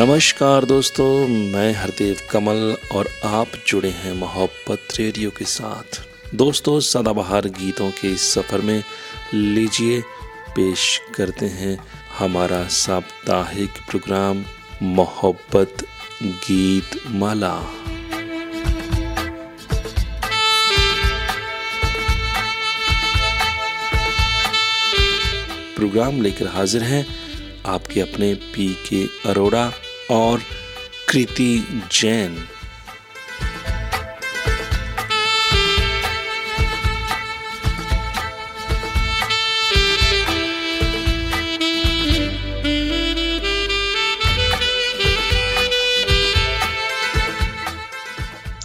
नमस्कार दोस्तों, मैं हरदेव कमल और आप जुड़े हैं मोहब्बत रेडियो के साथ। दोस्तों, सदाबहार गीतों के इस सफ़र में लीजिए, पेश करते हैं हमारा साप्ताहिक प्रोग्राम, मोहब्बत गीत माला प्रोग्राम लेकर हाजिर हैं आपके अपने पी के अरोड़ा और कृति जैन।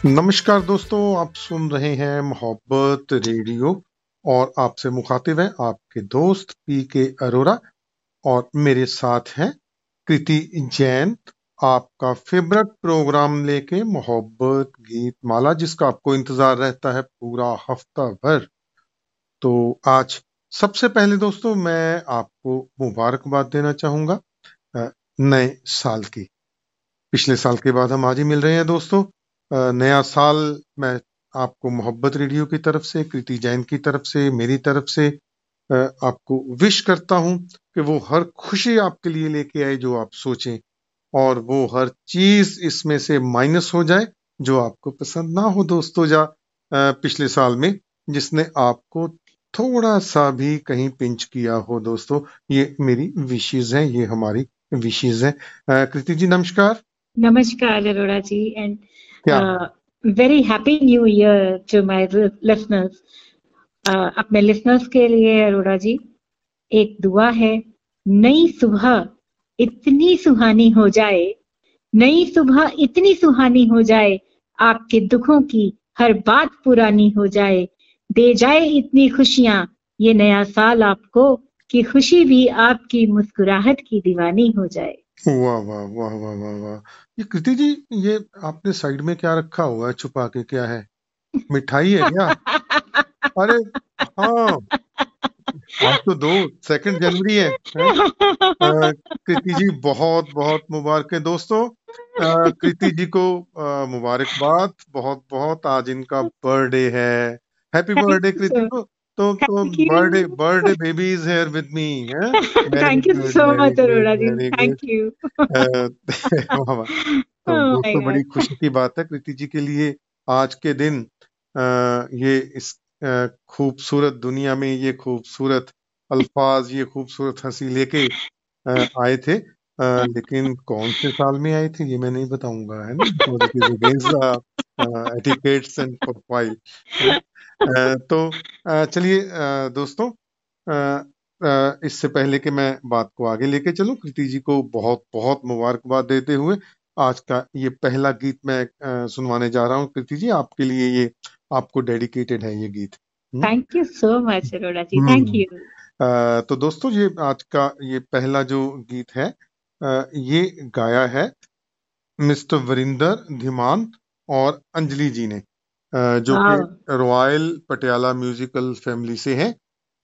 नमस्कार दोस्तों, आप सुन रहे हैं मोहब्बत रेडियो और आपसे मुखातिब है आपके दोस्त पी के अरोरा और मेरे साथ हैं कृति जैन। आपका फेवरेट प्रोग्राम लेके मोहब्बत, गीत, माला जिसका आपको इंतज़ार रहता है पूरा हफ़्ता भर। तो आज सबसे पहले दोस्तों मैं आपको मुबारकबाद देना चाहूँगा नए साल की। पिछले साल के बाद हम आज ही मिल रहे हैं दोस्तों। नया साल मैं आपको मोहब्बत रेडियो की तरफ़ से, कृति जैन की तरफ़ से, मेरी तरफ़ से आपको विश करता हूँ कि वो हर खुशी आपके लिए लेके आए जो आप सोचें। और वो हर चीज़ इसमें से माइनस हो जाए जो आपको पसंद ना हो दोस्तों जा पिछले साल में जिसने आपको थोड़ा सा भी कहीं पिंच किया हो दोस्तों। ये मेरी विशेज है ये हमारी विशेज है। कृति जी नमस्कार। नमस्कार अरोड़ा जी and very happy new year to my listeners अपने लिसनर्स के लिए अरोड़ा जी एक दुआ है। नई सुबह इतनी सुहानी हो जाए नई सुबह इतनी सुहानी हो जाए आपके दुखों की हर बात पुरानी हो जाए। दे जाए इतनी खुशियाँ ये नया साल आपको कि खुशी भी आपकी मुस्कुराहट की दीवानी हो जाए। वाह वाह वाह वाह वाह वाह। ये कृति जी ये आपने साइड में क्या रखा हुआ है छुपा के क्या है? मिठाई है क्या? अरे हाँ। आज तो दो सेकंड जनवरी है, कृति जी बहुत बहुत मुबारक है। दोस्तों कृति जी को मुबारकबाद बहुत बहुत आज इनका बर्थडे है। हैप्पी बर्थडे कृति को तो तो birthday birthday baby is here with me thank you so much Arora ji thank you तो दोस्तों बड़ी खुशी की बात है। कृति जी के लिए आज के दिन ये इस खूबसूरत दुनिया में ये खूबसूरत अल्फाज ये खूबसूरत हँसी लेके आए थे। आ, लेकिन कौन से साल में आए थे ये मैं नहीं बताऊँगा है ना? एटिकेट्स एंड प्रोफ़ाइल तो चलिए दोस्तों इससे पहले कि मैं बात को आगे लेके चलूँ कृति जी को बहुत बहुत मुबारकबाद देते हुए आज का ये पहला गीत मैं सुनवाने जा रहा हूँ। कृति जी आपके लिए ये आपको डेडिकेटेड है ये गीत। Thank you so much Arora ji thank you तो दोस्तों ये आज का ये पहला जो गीत है ये गाया है मिस्टर वरिंदर धीमान और अंजलि जी ने जो कि रॉयल पटियाला म्यूजिकल फैमिली से हैं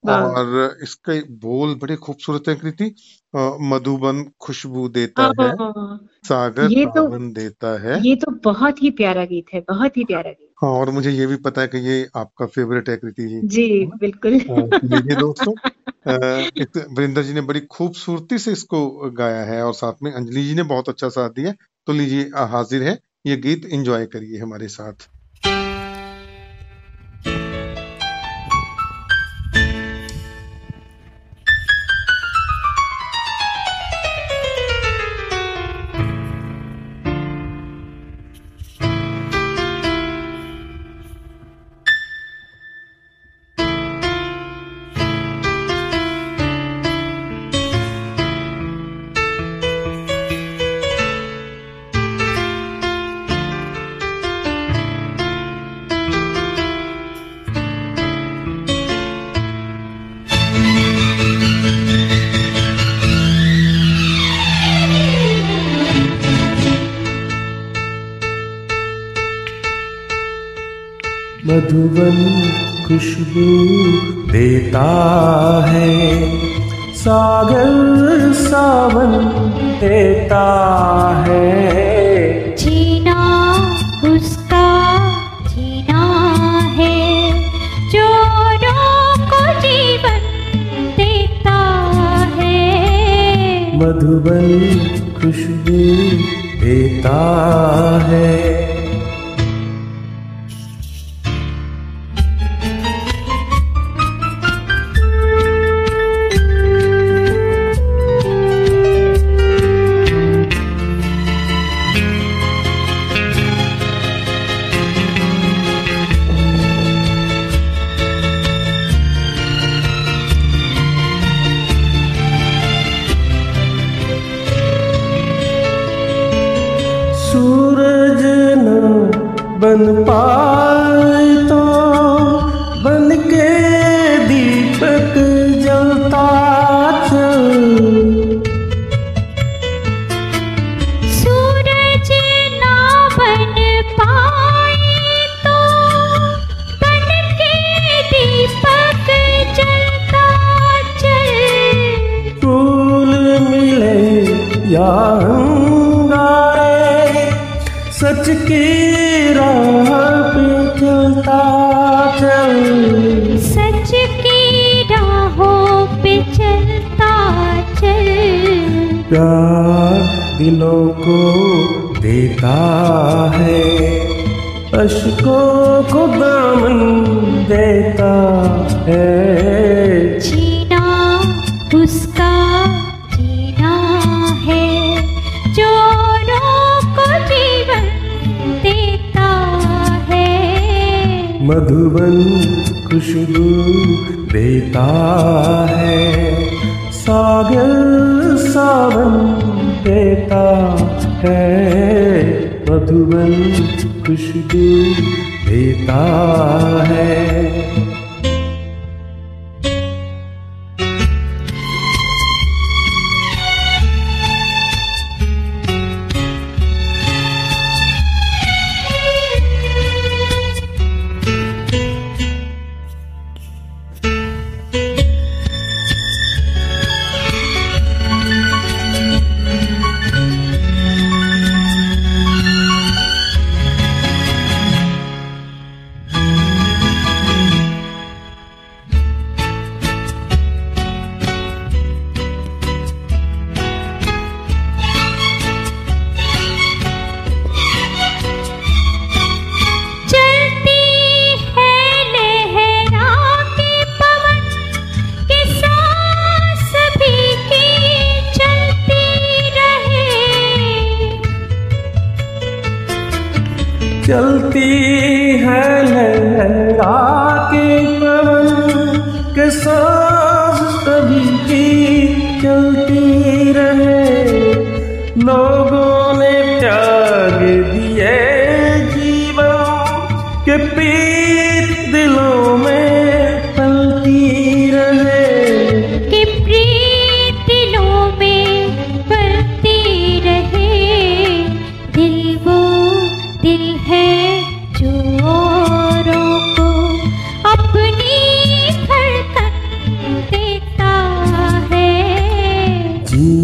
और इसके बोल बड़े खूबसूरत है कृति। मधुबन खुशबू देता है सागर ये तो देता है। ये तो बहुत ही प्यारा गीत है बहुत ही प्यारा गीत। हाँ और मुझे ये भी पता है कि ये आपका फेवरेट है कृति जी। जी बिल्कुल। ये दोस्तों वरिंदर जी ने बड़ी खूबसूरती से इसको गाया है और साथ में अंजलि जी ने बहुत अच्छा साथ दिया तो लीजिए हाजिर है ये गीत एंजॉय करिए हमारे साथ। मधुबन खुशबू देता है। सागर सावन देता है। जीना उसका जीना है जो को जीवन देता है। मधुबन खुशबू देता है। प्यार दिलों को देता है। अशकों को दामन देता है। जीना उसका जीना है। जो को जीवन देता है। मधुबन खुशबू देता है। सागर सावन देता है मधुबन खुशबू देता है।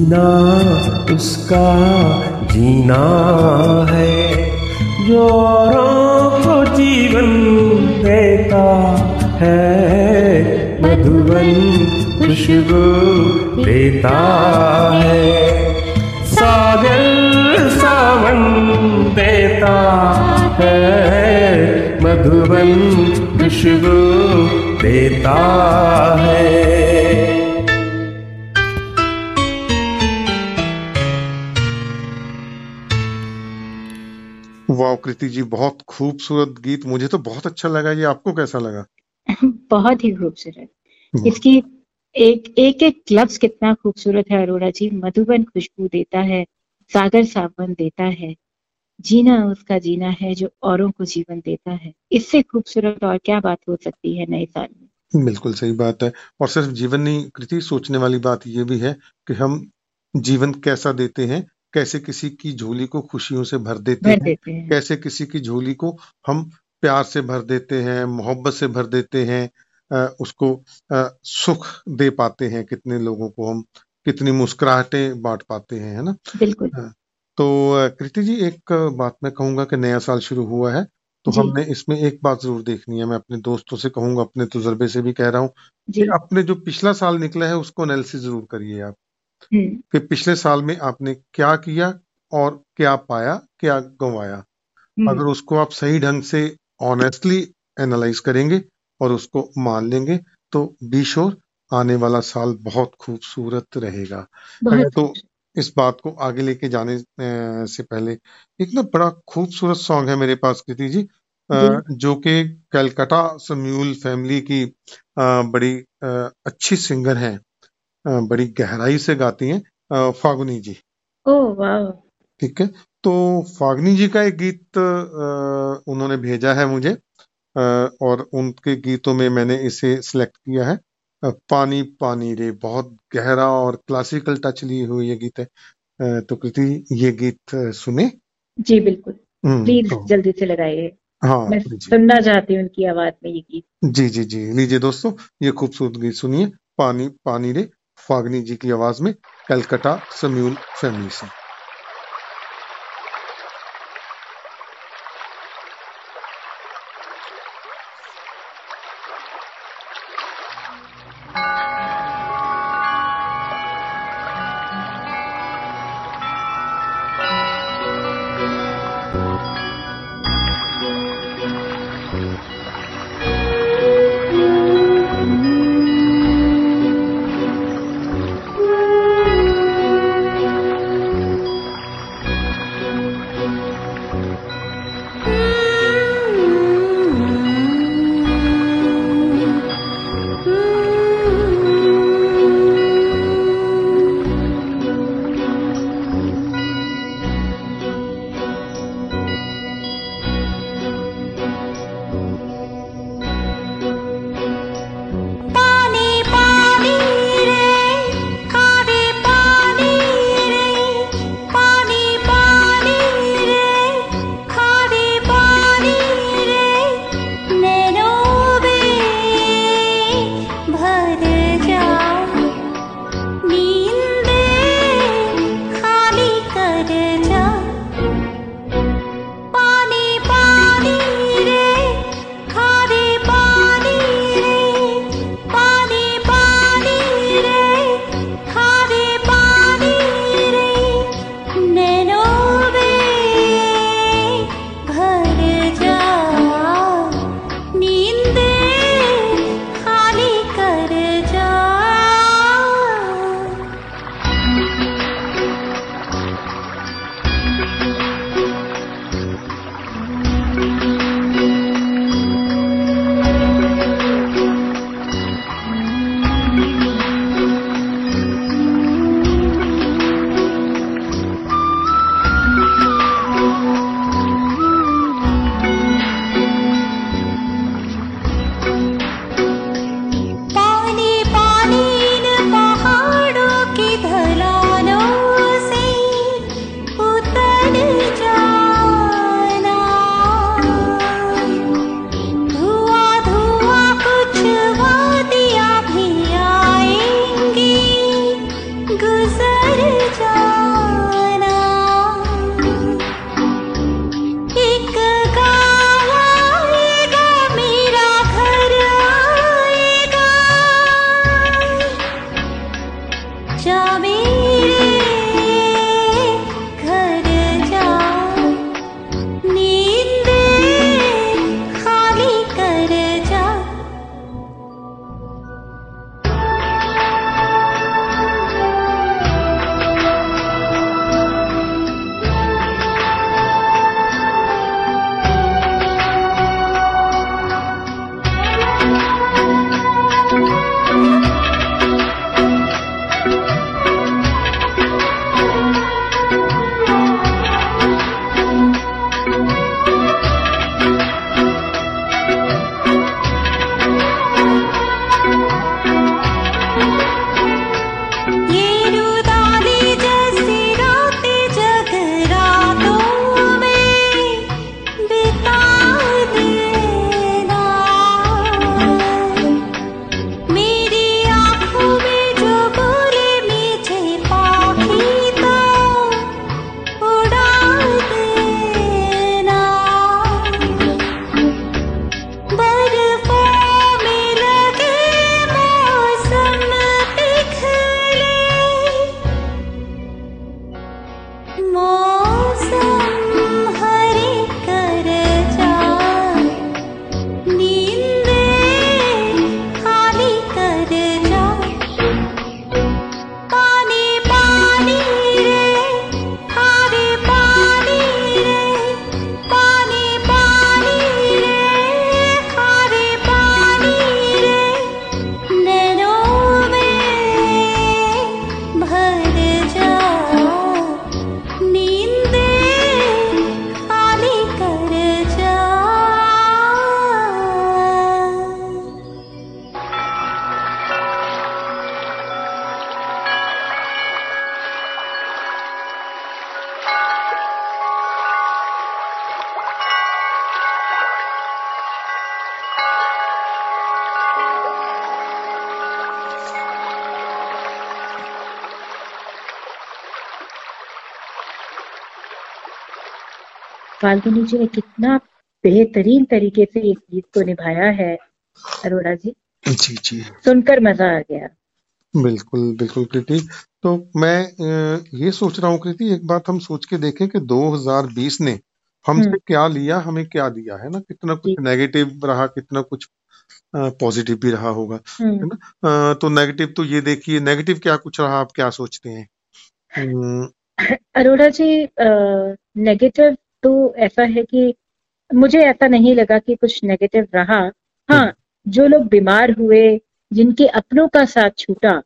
जीना उसका जीना है। जो को जीवन देता है, मधुबन खुशबू देता है। सागर सावन देता है, मधुबन खुशबू देता है। वाह कृति जी बहुत खूबसूरत गीत। मुझे तो बहुत अच्छा लगा ये आपको कैसा लगा? बहुत ही खूबसूरत। इसकी एक एक एक लफ्ज कितना खूबसूरत है अरोड़ा जी। मधुबन खुशबू देता है सागर सावन देता है। जीना उसका जीना है जो औरों को जीवन देता है। इससे खूबसूरत और क्या बात हो सकती है नए साल में? बिल्कुल सही बात है। और सिर्फ़ जीवन नहीं कृति सोचने वाली बात ये भी है कि हम जीवन कैसा देते हैं कैसे किसी की झोली को खुशियों से भर देते, भर हैं, देते हैं। कैसे किसी की झोली को हम प्यार से भर देते हैं मोहब्बत से भर देते हैं उसको सुख दे पाते हैं कितने लोगों को हम कितनी मुस्कुराहटें बांट पाते हैं है ना? बिल्कुल। तो कृति जी एक बात मैं कहूँगा कि नया साल शुरू हुआ है तो हमने इसमें एक बात ज़रूर देखनी है मैं अपने दोस्तों से कहूँगा अपने तजुर्बे से भी कह रहा हूँ अपने जो पिछला साल निकला है उसको एनालिसिस ज़रूर करिए आप। कि पिछले साल में आपने क्या किया और क्या पाया क्या गंवाया? हम्म, अगर उसको आप सही ढंग से ऑनेस्टली एनालाइज करेंगे और उसको मान लेंगे तो बी श्योर आने वाला साल बहुत खूबसूरत रहेगा। तो इस बात को आगे लेके जाने से पहले एक ना बड़ा खूबसूरत सॉन्ग है मेरे पास कृति जी। जो। कि कलकत्ता सम्यूल फैमिली की बड़ी अच्छी सिंगर हैं। बड़ी गहराई से गाती हैं फागुनी जी। ओ वाह ठीक है तो फागनी जी का एक गीत उन्होंने भेजा है मुझे और उनके गीतों में मैंने इसे सिलेक्ट किया है। पानी पानी रे बहुत गहरा और क्लासिकल टच लिए हुए ये गीत है। तो कृति ये गीत सुने? जी बिल्कुल। हम्म, प्लीज़ तो जल्दी से लगाइए। हाँ मैं सुनना चाहती हूँ उनकी आवाज़ में ये गीत। जी जी जी लीजिए दोस्तों ये खूबसूरत गीत सुनिए। पानी पानी रे फागनी जी की आवाज़ में कलकत्ता सम्यूल फैमिली से। फाल्गुनी जी ने कितना बेहतरीन तरीके से इस गीत को निभाया है अरोड़ा जी। जी जी। सुनकर मज़ा आ गया। बिल्कुल बिल्कुल कृति तो मैं ये सोच रहा हूँ कृति एक बात हम सोच के देखें कि 2020 ने हमसे हम्म। क्या लिया हमें क्या दिया है ना? कितना कुछ नेगेटिव रहा कितना कुछ पॉजिटिव भी रहा होगा है हम्म। ना? तो नेगेटिव तो ये देखिए नेगेटिव क्या कुछ रहा आप क्या सोचते हैं? हम्म। अरोड़ा जी नेगेटिव तो ऐसा है कि मुझे ऐसा नहीं लगा कि कुछ नेगेटिव रहा। हाँ जो लोग बीमार हुए, जिनके अपनों का साथ छूटा,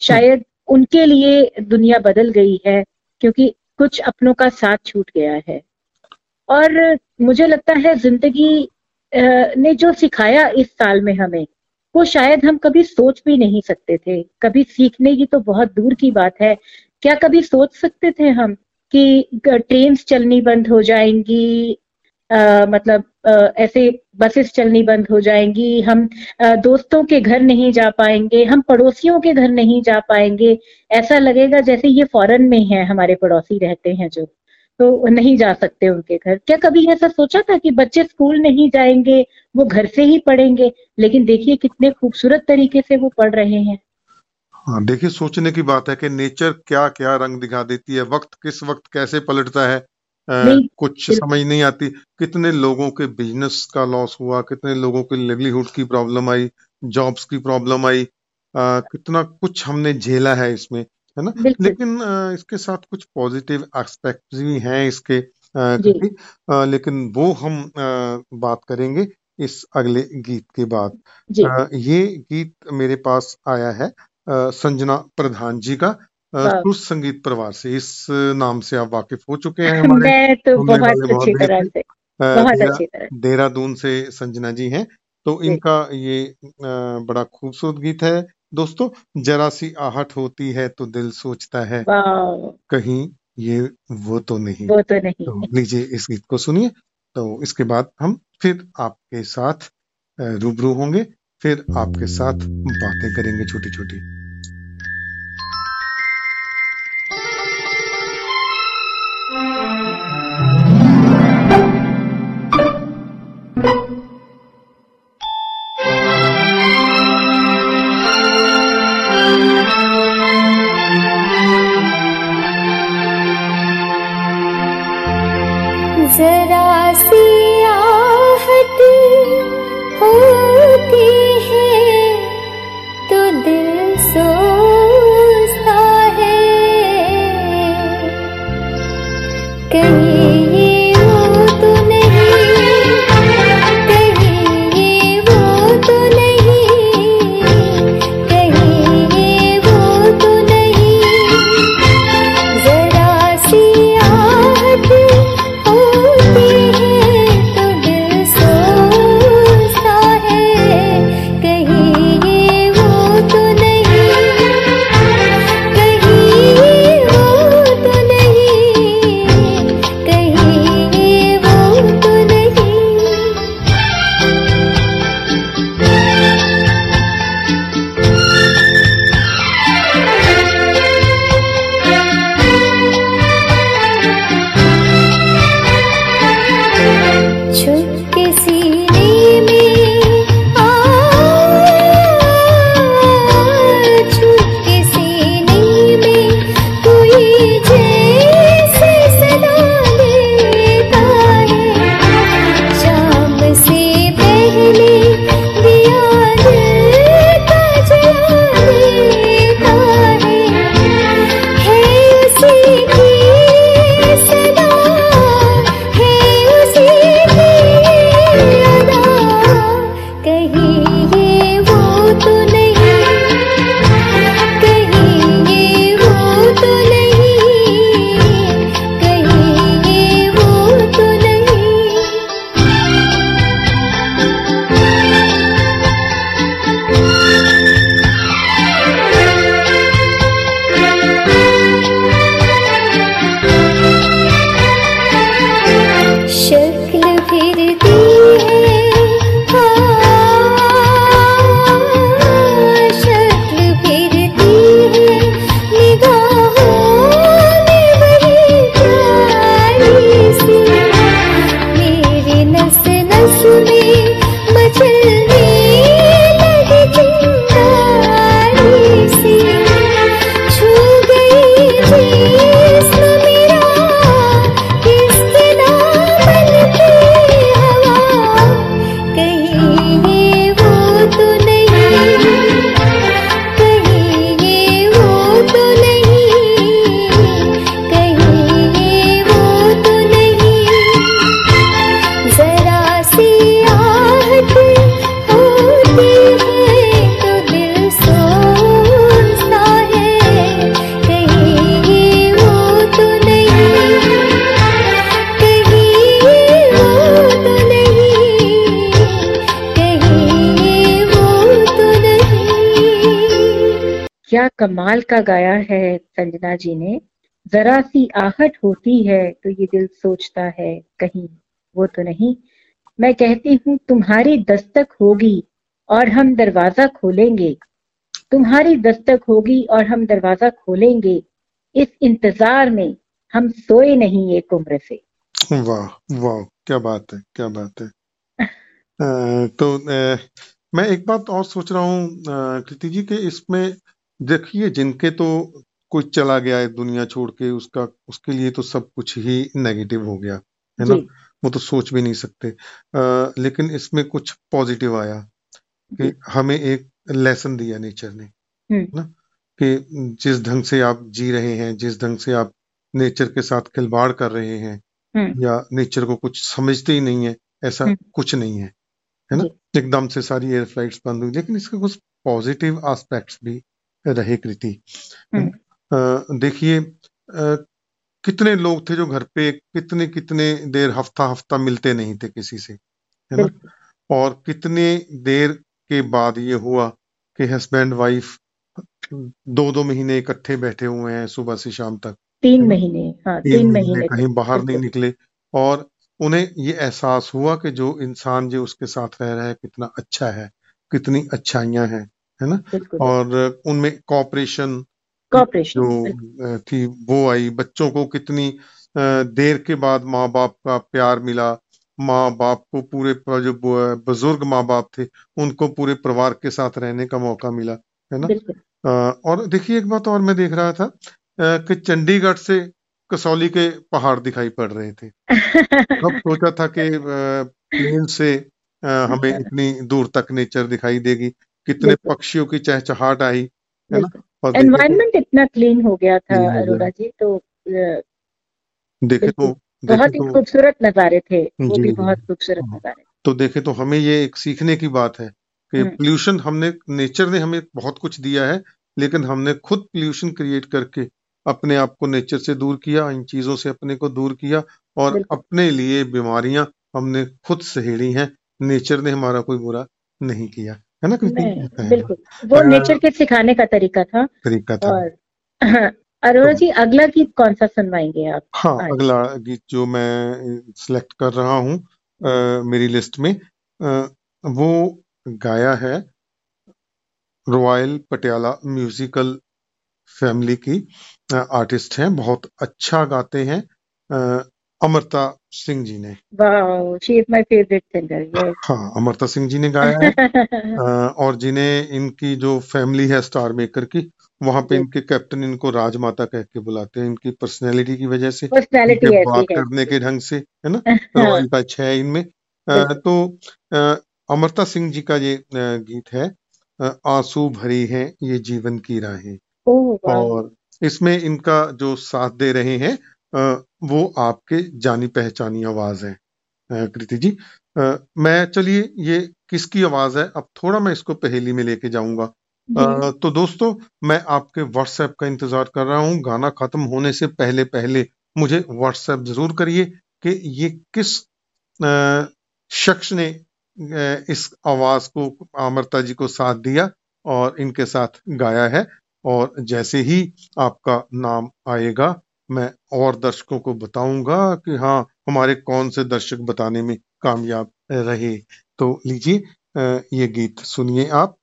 शायद उनके लिए दुनिया बदल गई है, क्योंकि कुछ अपनों का साथ छूट गया है। और मुझे लगता है ज़िंदगी ने जो सिखाया इस साल में हमें, वो शायद हम कभी सोच भी नहीं सकते थे। कभी सीखने की तो बहुत दूर की बात है। क्या कभी सोच सकते थे हम? कि ट्रेन चलनी बंद हो जाएँगी आ, मतलब आ, ऐसे बसेस चलनी बंद हो जाएँगी हम आ, दोस्तों के घर नहीं जा पाएँगे हम पड़ोसियों के घर नहीं जा पाएँगे ऐसा लगेगा जैसे ये फॉरेन में है हमारे पड़ोसी रहते हैं जो तो नहीं जा सकते उनके घर। क्या कभी ऐसा सोचा था कि बच्चे स्कूल नहीं जाएँगे वो घर से ही पढ़ेंगे लेकिन देखिए कितने खूबसूरत तरीके से वो पढ़ रहे हैं। हाँ देखिए सोचने की बात है कि नेचर क्या क्या रंग दिखा देती है वक्त किस वक्त कैसे पलटता है आ, कुछ समझ नहीं आती कितने लोगों के बिज़नेस का लॉस हुआ कितने लोगों के लिवलीहुड की प्रॉब्लम आई जॉब्स की प्रॉब्लम आई आ, कितना कुछ हमने झेला है इसमें है ना? लेकिन आ, इसके साथ कुछ पॉजिटिव एस्पेक्ट भी हैं इसके आ, आ, लेकिन वो हम आ, बात करेंगे इस अगले गीत के बाद। आ, ये गीत मेरे पास आया है संजना प्रधान जी का सुर संगीत परिवार से। इस नाम से आप वाकिफ हो चुके हैं हमारे मैं तो बहुत अच्छी तरह से बहुत अच्छी तरह देहरादून से संजना जी हैं। तो इनका ये बड़ा खूबसूरत गीत है। दोस्तों जरा सी आहट होती है तो दिल सोचता है। कहीं ये वो तो नहीं। वो तो नहीं। तो लीजिए इस गीत को सुनिए। तो इसके बाद हम फिर आपके साथ रूबरू होंगे। फिर आपके साथ बातें करेंगे छोटी छोटी कमाल का गाया है संजना जी ने। जरा सी आहट होती है तो ये दिल सोचता है कहीं वो तो नहीं। मैं कहती हूँ तुम्हारी दस्तक होगी और हम दरवाज़ा खोलेंगे। तुम्हारी दस्तक होगी और हम दरवाज़ा खोलेंगे। इस इंतज़ार में हम सोए नहीं एक उम्र से। वाह वाह क्या बात है क्या बात है। अ, तो अ, मैं एक बात और सोच रहा हूँ कृति जी के इसमें देखिए जिनके तो कोई चला गया है दुनिया छोड़ के उसका उसके लिए तो सब कुछ ही नेगेटिव हो गया है ना? वो तो सोच भी नहीं सकते। आ, लेकिन इसमें कुछ पॉजिटिव आया कि हमें एक लेसन दिया नेचर ने हम्म। ना? कि जिस ढंग से आप जी रहे हैं जिस ढंग से आप नेचर के साथ खिलवाड़ कर रहे हैं हम्म। या नेचर को कुछ समझते ही नहीं है ऐसा हम्म। कुछ नहीं है है ना? एकदम से सारी एयर फ्लाइट्स बंद हुई लेकिन इसके कुछ पॉजिटिव एस्पेक्ट्स भी रहे कृति। हम्म। देखिए कितने लोग थे जो घर पे कितने कितने देर हफ़्ता हफ़्ता मिलते नहीं थे किसी से है ना? और कितने देर के बाद ये हुआ कि हस्बैंड वाइफ दो दो महीने इकट्ठे बैठे हुए हैं सुबह से शाम तक। तीन महीने हाँ तीन तीन महीने महीने कहीं बाहर नहीं निकले। और उन्हें ये एहसास हुआ कि जो इंसान जो उसके साथ रह रहा है कितना अच्छा है कितनी अच्छाइयाँ हैं। है ना? और उनमें कॉपरेशन कॉपरेशन जो थी वो आई। बच्चों को कितनी देर के बाद माँ बाप का प्यार मिला। माँ बाप को पूरे जो बुज़ुर्ग माँ बाप थे उनको पूरे परिवार के साथ रहने का मौका मिला है ना? और देखिए एक बात और मैं देख रहा था कि चंडीगढ़ से कसौली के पहाड़ दिखाई पड़ रहे थे। कब सोचा था कि प्लेन से हमें इतनी दूर तक नेचर दिखाई देगी। कितने पक्षियों की चहचहाट आई है ना? देखे तो एनवायरनमेंट इतना क्लीन हो गया था अरोड़ा जी तो देखे तो बहुत ही तो खूबसूरत नज़ारे थे वो भी बहुत खूबसूरत हाँ, नज़ारे तो देखे तो हमें ये एक सीखने की बात है कि हम्म। पोल्यूशन हमने नेचर ने हमें बहुत कुछ दिया है लेकिन हमने खुद पोल्यूशन क्रिएट करके अपने आप को नेचर से दूर किया इन चीज़ों से अपने को दूर किया और अपने लिए बीमारियाँ हमने खुद सहेड़ी हैं नेचर ने हमारा कोई बुरा नहीं किया। है ना है? बिल्कुल। वो नेचर के सिखाने का तरीका था। तरीका था। और अरोड़ा तो जी अगला गीत कौन सा सुनवाएँगे आप? हाँ आज। अगला गीत जो मैं सिलेक्ट कर रहा हूँ मेरी लिस्ट में अ, वो गाया है रॉयल पटियाला म्यूजिकल फैमिली की आर्टिस्ट हैं। बहुत अच्छा गाते हैं। अमृता सिंह जी ने। Wow she is my favourite singer हाँ अमृता सिंह जी ने गाया है। और जिन्हें इनकी जो फैमिली है स्टार मेकर की वहाँ पे इनके कैप्टन इनको राजमाता कह के बुलाते हैं इनकी पर्सनैलिटी की वजह से। इनके बात करने के ढंग से है ना? रॉयल टच है इनमें। तो अमृता सिंह जी का ये गीत है आँसू भरी है ये जीवन की राहें। और इसमें इनका जो साथ दे रहे हैं वो आपके जानी पहचानी आवाज़ है। कृति जी मैं चलिए ये किसकी आवाज़ है? अब थोड़ा मैं इसको पहेली में लेके जाऊँगा। तो दोस्तों मैं आपके व्हाट्सएप का इंतज़ार कर रहा हूँ। गाना खत्म होने से पहले पहले मुझे व्हाट्सएप ज़रूर करिए कि ये किस शख्स ने इस आवाज़ को अमृता जी को साथ दिया और इनके साथ गाया है। और जैसे ही आपका नाम आएगा मैं और दर्शकों को बताऊँगा कि हाँ हमारे कौन से दर्शक बताने में कामयाब रहे। तो लीजिए ये गीत सुनिए आप।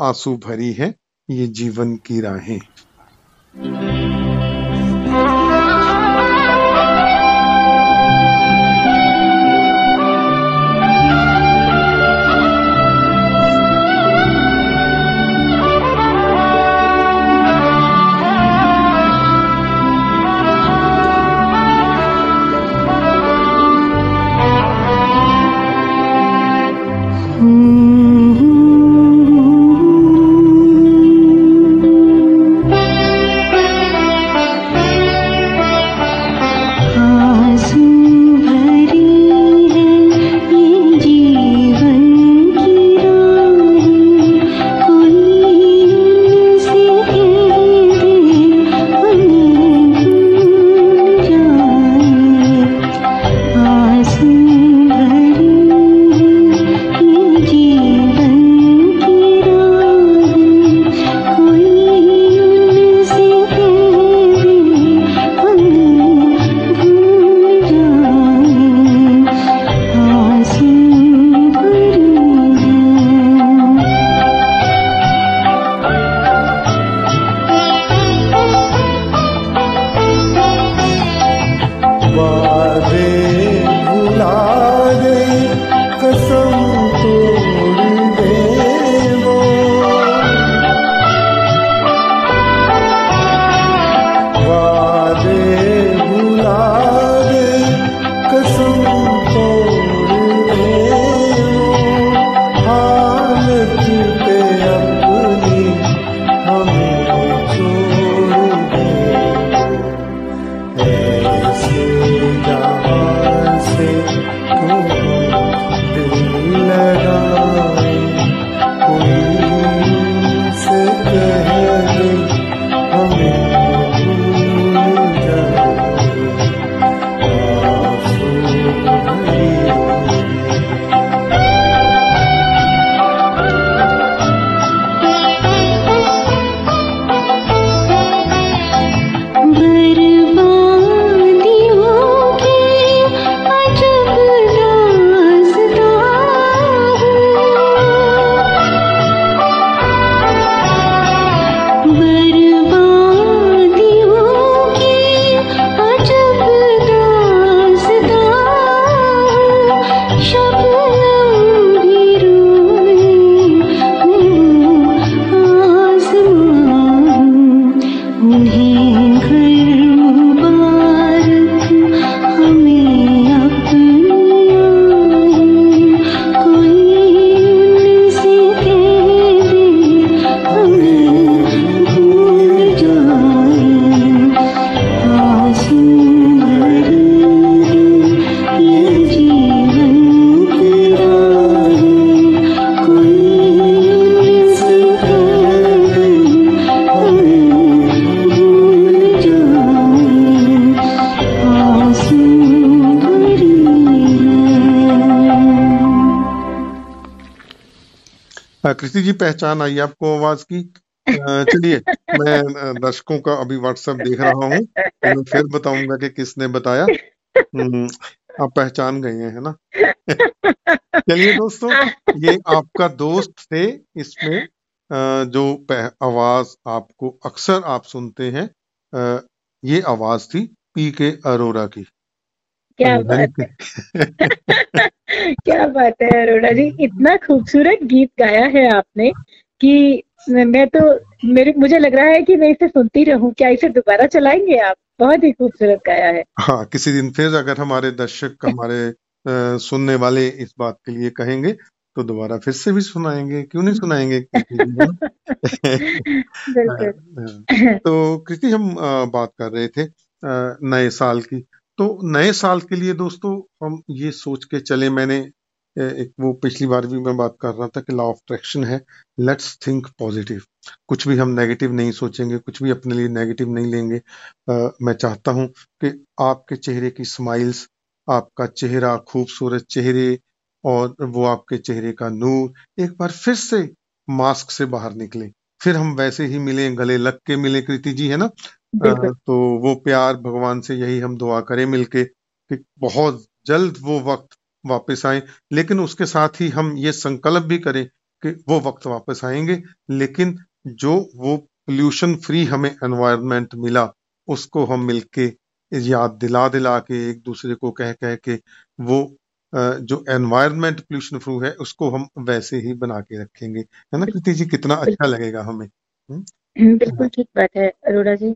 आँसू भरी है ये जीवन की राहें। पहचान आई आपको आवाज़ की? चलिए मैं दर्शकों का अभी व्हाट्सएप देख रहा हूँ। तो फिर बताऊँगा कि किसने बताया। हम्म, आप पहचान गए हैं ना? चलिए दोस्तों ये आपका दोस्त थे इसमें जो आवाज़ आपको अक्सर आप सुनते हैं। ये आवाज़ थी पी के अरोरा की। क्या बात है? क्या बात है अरोड़ा जी? इतना खूबसूरत गीत गाया है आपने कि मैं तो मेरे मुझे लग रहा है कि मैं इसे सुनती रहूँ। क्या इसे दोबारा चलाएँगे आप? बहुत ही खूबसूरत गाया है। हाँ किसी दिन फिर अगर हमारे दर्शक हमारे आ, सुनने वाले इस बात के लिए कहेंगे तो दोबारा फिर से भी सुनाएँगे। क्यों नहीं सुनाएँगे? तो कृति हम बात कर रहे थे नए साल की। तो नए साल के लिए दोस्तों हम ये सोच के चले मैंने एक वो पिछली बार भी मैं बात कर रहा था कि लॉ ऑफ़ अट्रैक्शन है। लेट्स थिंक पॉजिटिव कुछ भी हम नेगेटिव नहीं सोचेंगे कुछ भी अपने लिए नेगेटिव नहीं लेंगे। आ, मैं चाहता हूँ कि आपके चेहरे की स्माइल्स आपका चेहरा खूबसूरत चेहरे और वो आपके चेहरे का नूर एक बार फिर से मास्क से बाहर निकले। फिर हम वैसे ही मिले गले लग के मिले कृति जी है ना? तो वो प्यार भगवान से यही हम दुआ करें मिलके कि बहुत जल्द वो वक्त वापस आए। लेकिन उसके साथ ही हम ये संकल्प भी करें कि वो वक्त वापस आएँगे लेकिन जो वो पोल्यूशन फ्री हमें एनवायरनमेंट मिला उसको हम मिलके याद दिला दिला के एक दूसरे को कह कह के वो जो एनवायरनमेंट पोल्यूशन फ्रू है उसको हम वैसे ही बना के रखेंगे। है ना कृति जी कितना अच्छा लगेगा हमें हम्म? बिल्कुल ठीक बात है अरोड़ा जी।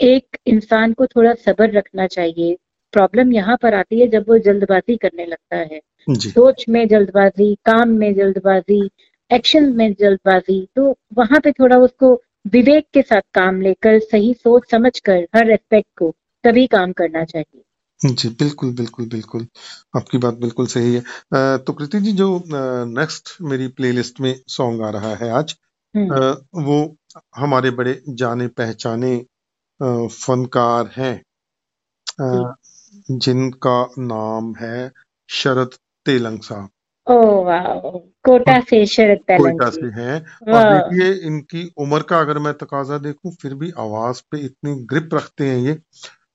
एक इंसान को थोड़ा सब्र रखना चाहिए। प्रॉब्लम यहाँ पर आती है जब वो जल्दबाजी करने लगता है। सोच में जल्दबाजी काम में जल्दबाजी एक्शन में जल्दबाजी तो वहाँ पे थोड़ा उसको विवेक के साथ काम लेकर सही सोच समझ कर हर एस्पेक्ट को तभी काम करना चाहिए। जी बिल्कुल बिल्कुल बिल्कुल। आपकी बात बिल्कुल सही है। तो कृति जी जो नेक्स्ट मेरी प्लेलिस्ट में सॉन्ग आ रहा है आज। वो हमारे बड़े जाने पहचाने फनकार हैं। जिनका नाम है शरद तेलंग साहब कोटा से शरद कोटा से हैं। और देखिए इनकी उम्र का अगर मैं तकाजा देखूँ फिर भी आवाज़ पे इतनी ग्रिप रखते हैं ये।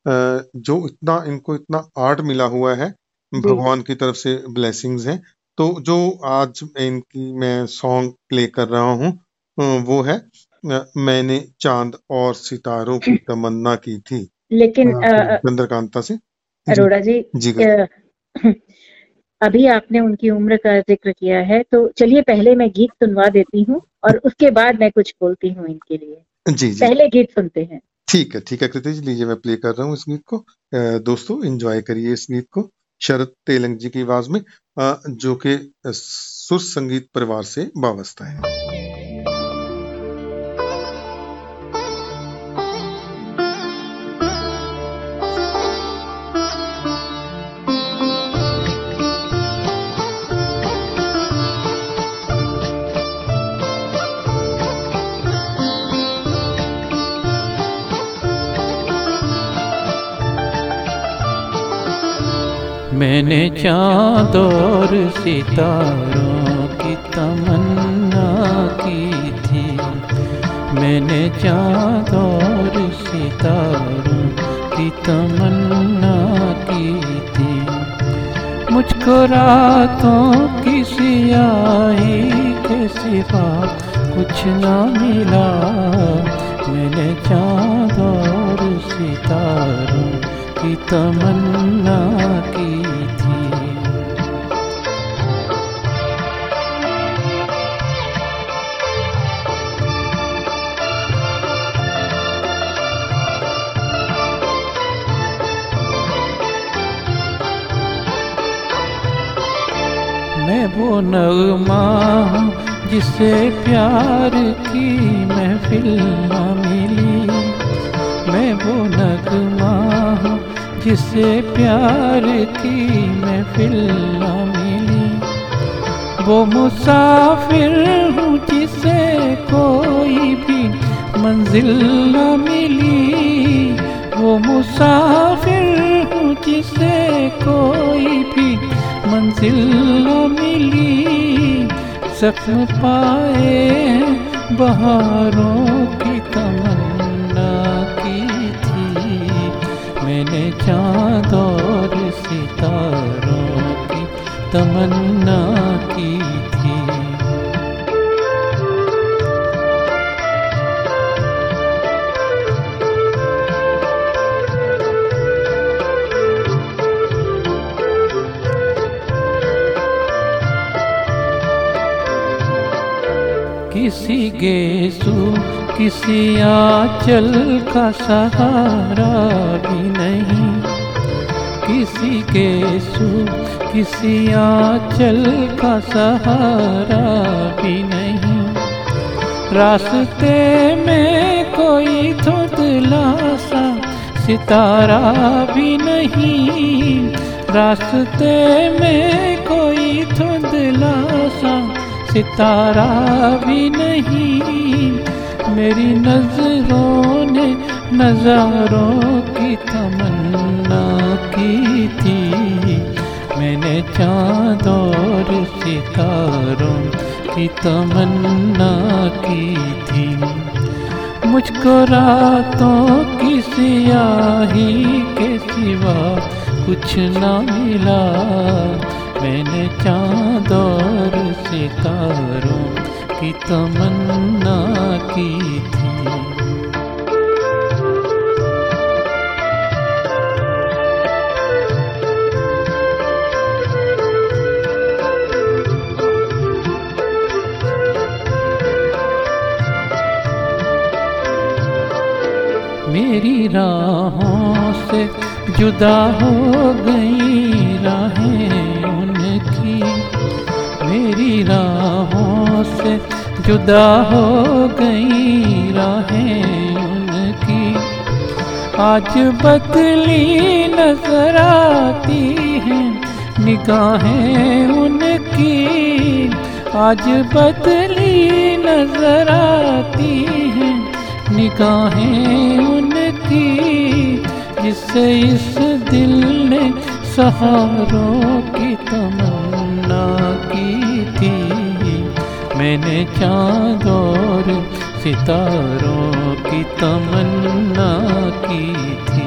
जो इतना इनको इतना आर्ट मिला हुआ है भगवान की तरफ़ से ब्लेसिंग्स हैं। तो जो आज इनकी मैं सॉन्ग प्ले कर रहा हूँ वो है मैंने चाँद और सितारों की तमन्ना की थी। लेकिन चंद्रकांता से। अरोड़ा जी, जी अभी आपने उनकी उम्र का ज़िक्र किया है तो चलिए पहले मैं गीत सुनवा देती हूँ और उसके बाद मैं कुछ बोलती हूँ इनके लिए। जी जी। पहले गीत सुनते हैं। ठीक है ठीक है कृति जी लीजिए मैं प्ले कर रहा हूँ इस गीत को। दोस्तों एंजॉय करिए इस गीत को। शरद तेलंग जी की आवाज़ में जो कि सुर संगीत परिवार से वाबस्ता है। मैंने चाँद और सितारों की तमन्ना की थी। मैंने चाँद और सितारों की तमन्ना की थी। मुझको रातों की सियाही के सिवा कुछ ना मिला। मैंने चाँद और सितारों की तमन्ना की नगमा, जिसे प्यार की महफिल न मिली। मैं वो नगमा, जिसे प्यार की महफिल न मिली। वो मुसाफिर हूँ, जिसे कोई भी मंजिल न मिली। वो मुसाफिर न मिली, जख्म पाए बहारों की तमन्ना की थी। मैंने चाँद और सितारों की तमन्ना किसी आंचल का सहारा भी नहीं। किसी गेसु किसी आंचल का सहारा भी नहीं। रास्ते में कोई धुंधला सा सितारा भी नहीं। रास्ते में कोई धुंधला सा सितारा भी नहीं। मेरी नज़रों ने नजारों की तमन्ना की थी। मैंने चाँद और सितारों की तमन्ना की थी। मुझको रातों की सियाही के सिवा कुछ ना मिला। मैंने चाँद और सितारों की तमन्ना की थी। मेरी राहों से जुदा हो गई राहें उनकी। मेरी राहों से जुदा हो गई राहें उनकी। आज बदली नज़र आती हैं, निगाहें उनकी। आज बदली नज़र आती हैं, निगाहें उनकी। जिससे इस दिल ने सहारों की तमन्ना की थी। मैंने चाँद और सितारों की तमन्ना की थी।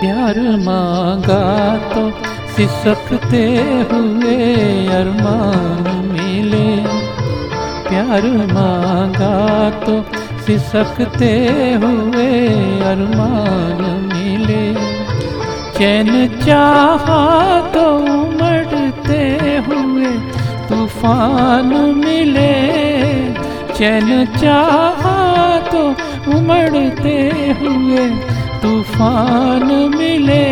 प्यार मांगा तो सिसकते हुए अरमान मिले प्यार मांगा तो सिसकते हुए अरमान मिले। चैन चाहा तो उमड़ते हुए तूफ़ान मिले। चैन चाहा तो उमड़ते हुए तूफ़ान मिले।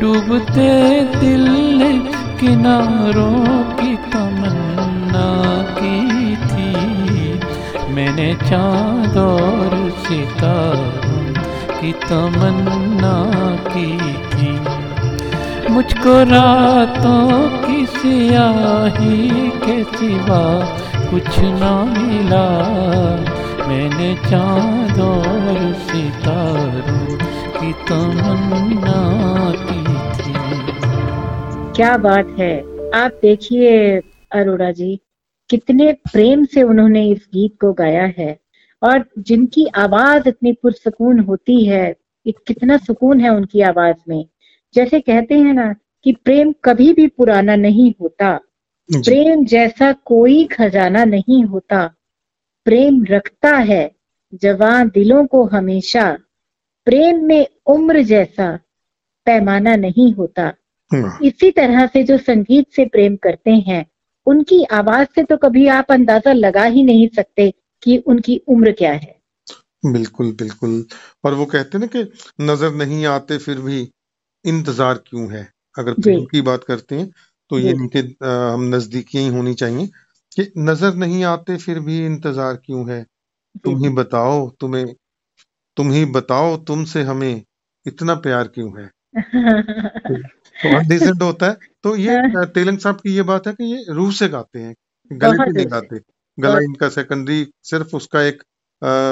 डूबते दिल किनारों मैंने चाँद और सितारों की तमन्ना की थी। मुझको रातों की सियाही के सिवा कुछ ना मिला। मैंने चाँद और सितारों की तमन्ना की थी। क्या बात है। आप देखिए अरोड़ा जी। कितने प्रेम से उन्होंने इस गीत को गाया है और जिनकी आवाज़ इतनी पुरसकून होती है कितना सुकून है उनकी आवाज़ में। जैसे कहते हैं ना कि प्रेम कभी भी पुराना नहीं होता। प्रेम जैसा कोई खजाना नहीं होता। प्रेम रखता है जवान दिलों को हमेशा। प्रेम में उम्र जैसा पैमाना नहीं होता। हाँ, इसी तरह से जो संगीत से प्रेम करते हैं उनकी आवाज़ से तो कभी आप अंदाज़ा लगा ही नहीं सकते कि उनकी उम्र क्या है। बिल्कुल बिल्कुल। और वो कहते ना कि नज़र नहीं आते फिर भी इंतज़ार क्यों है? अगर। प्रेम की बात करते हैं तो ये जी। नहीं कि अ, हम नजदीकियाँ ही होनी चाहिए कि नज़र नहीं आते फिर भी इंतज़ार क्यों है? तुम ही बताओ तुम्हें तुम ही बताओ तुमसे हमें इतना प्यार क्यों है? तो अनडिसेंट होता है। तो ये हाँ। तेलंग साहब की ये बात है कि ये रूह से गाते हैं गले पे नहीं गाते। गला इनका सेकेंडरी सिर्फ़ उसका एक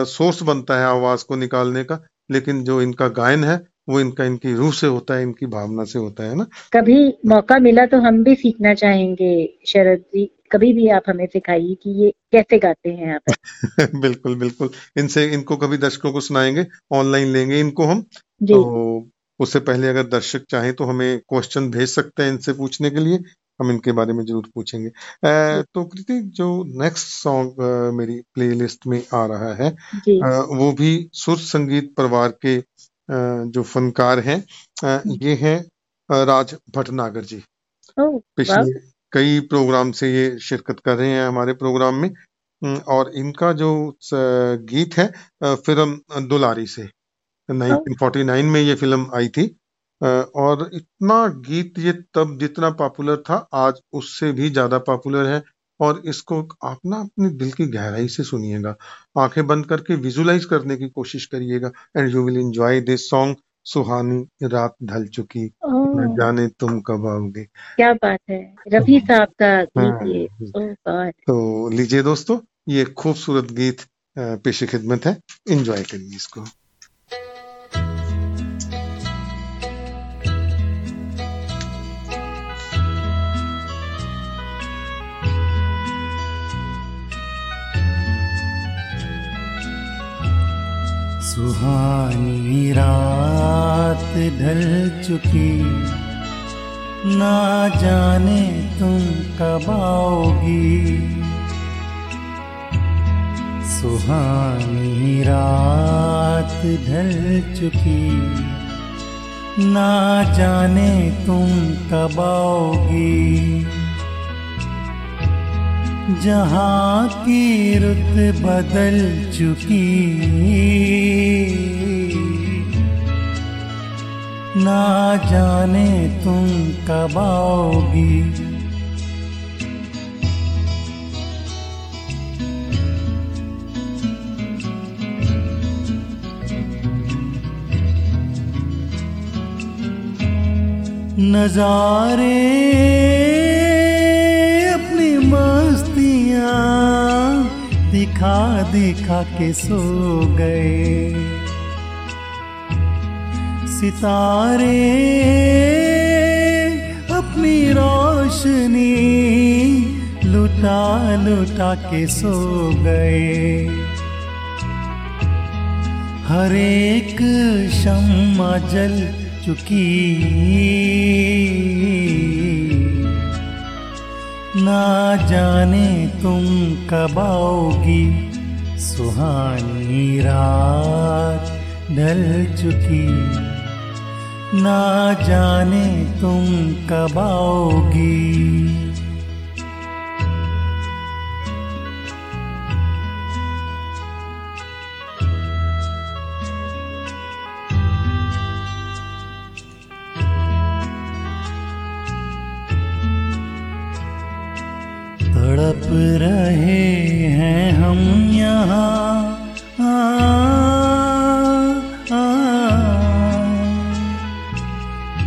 सोर्स बनता है आवाज़ को निकालने का लेकिन जो इनका गायन है वो इनका इनकी रूह से होता है इनकी भावना से होता है ना। कभी मौका मिला तो हम भी सीखना चाहेंगे शरद जी। कभी भी आप हमें सिखाइए कि ये कैसे गाते हैं आप। बिल्कुल बिल्कुल। इनसे इनको कभी दर्शकों को सुनाएँगे ऑनलाइन लेंगे इनको हम। जी। तो उससे पहले अगर दर्शक चाहें तो हमें क्वेश्चन भेज सकते हैं इनसे पूछने के लिए। हम इनके बारे में ज़रूर पूछेंगे। तो कृति जो नेक्स्ट सॉन्ग मेरी प्लेलिस्ट में आ रहा है वो भी सुर संगीत परिवार के जो फनकार हैं ये हैं राज भटनागर जी। पिछले कई प्रोग्राम से ये शिरकत कर रहे हैं हमारे प्रोग्राम में। और इनका जो गीत है फ़िल्म दुलारी से। 1949 में ये फ़िल्म आई थी। और इतना गीत ये तब जितना पॉपुलर था आज उससे भी ज़्यादा पॉपुलर है। और इसको आप ना अपने दिल की गहराई से सुनिएगा। आँखें बंद करके विजुलाइज करने की कोशिश करिएगा। And you will enjoy this song सुहानी रात ढल चुकी। न जाने तुम कब आओगे। क्या बात है। रफी साहब का गीत हाँ, तो लीजिए दोस्तों ये खूबसूरत गीत पेश खिदमत है। एंजॉय करिए इसको। सुहानी रात ढल चुकी। ना जाने तुम कब आओगी। सुहानी रात ढल चुकी। ना जाने तुम कब आओगी। जहाँ की रुत बदल चुकी। ना जाने तुम कब आओगी। नजारे दिखा दिखा के सो गए। सितारे, अपनी रोशनी लुटा लुटा के सो गए। हर एक शम्मा जल चुकी। ना जाने तुम कब आओगी। सुहानी रात ढल चुकी। ना जाने तुम कब आओगी। रहे हैं हम यहाँ।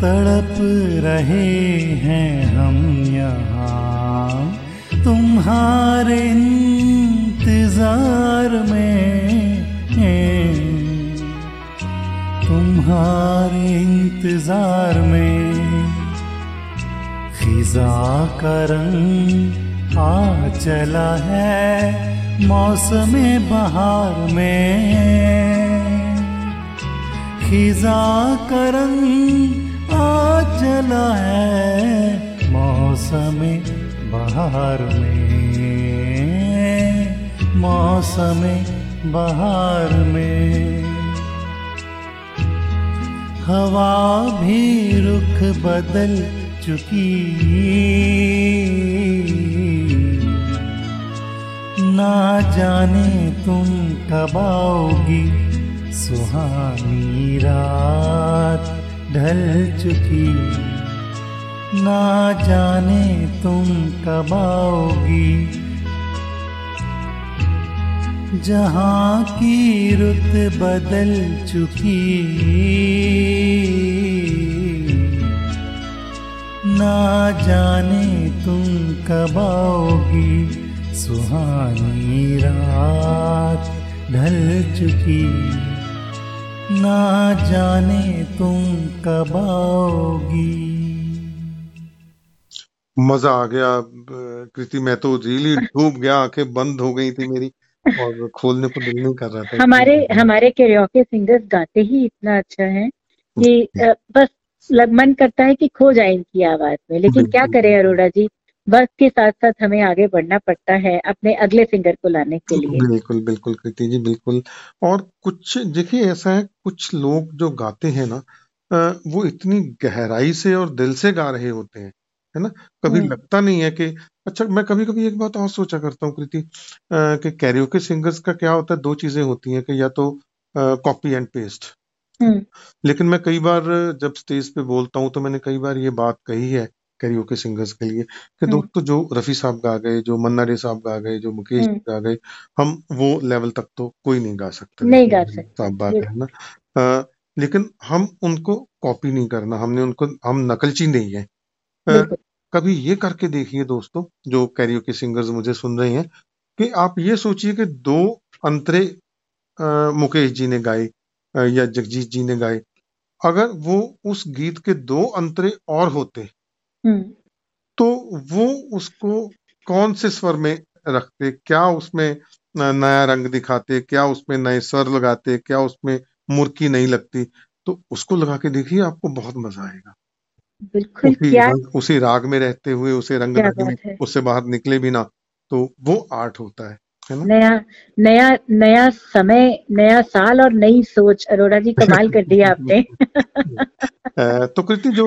तड़प रहे हैं हम यहाँ। तुम्हारे इंतज़ार में, तुम्हारे इंतज़ार में, खिजा का रंग आ चला है मौसम बहार में। खिजा का रंग आ चला है मौसम बहार में। मौसम बहार में। हवा भी रुख बदल चुकी ना जाने तुम कब आओगी। सुहानी रात ढल चुकी। ना जाने तुम कब आओगी। जहाँ की रुत बदल चुकी। ना जाने तुम कब आओगी। सुहानी रात ढल चुकी। ना जाने तुम कब आओगी। मज़ा आ गया। कृति मैं तो रियली डूब गया। आँखें बंद हो गई थी मेरी और खोलने को दिल नहीं कर रहा था। हमारे हमारे कैरियोके सिंगर्स गाते ही इतना अच्छा है कि बस मन करता है कि खो जाए इनकी आवाज़ में। लेकिन क्या करें अरोड़ा जी? वक्त के साथ साथ हमें आगे बढ़ना पड़ता है अपने अगले सिंगर को लाने के लिए। बिल्कुल बिल्कुल कृति जी बिल्कुल। और कुछ देखिए ऐसा है कुछ लोग जो गाते हैं ना वो इतनी गहराई से और दिल से गा रहे होते हैं है ना? कभी हम्म। लगता नहीं है कि अच्छा मैं कभी कभी एक बात और सोचा करता हूँ कृति कि कैरियोके सिंगर्स का क्या होता है दो चीज़ें होती हैं कि या तो कॉपी एंड पेस्ट लेकिन मैं कई बार जब स्टेज पे बोलता हूँ तो मैंने कई बार ये बात कही है कैरियोके सिंगर्स के लिए कि हम्म। दोस्तों जो रफी साहब गा गए जो मन्ना डे साहब गा गए जो मुकेश हम्म। गा गए हम वो लेवल तक तो कोई नहीं गा सकते नहीं गा सकते साहब बात है ना लेकिन हम उनको कॉपी नहीं करना हमने उनको हम नकलची नहीं है कभी ये करके देखिए दोस्तों जो कैरियोके सिंगर्स मुझे सुन रहे हैं कि आप ये सोचिए कि दो अंतरे मुकेश जी ने गाए या जगजीत जी ने गाए अगर वो उस गीत के दो अंतरे और होते। तो वो उसको कौन से स्वर में रखते क्या उसमें नया रंग दिखाते क्या उसमें नए स्वर लगाते क्या उसमें मुर्की नहीं लगती? तो उसको लगा के देखिए आपको बहुत मज़ा आएगा। बिल्कुल उसी क्या उसी राग में रहते हुए उसे रंग में उससे बाहर निकले भी ना तो वो आर्ट होता है। नया नया नया समय नया साल और नई सोच। अरोड़ा जी कमाल कर दिया आपने। तो कृति जो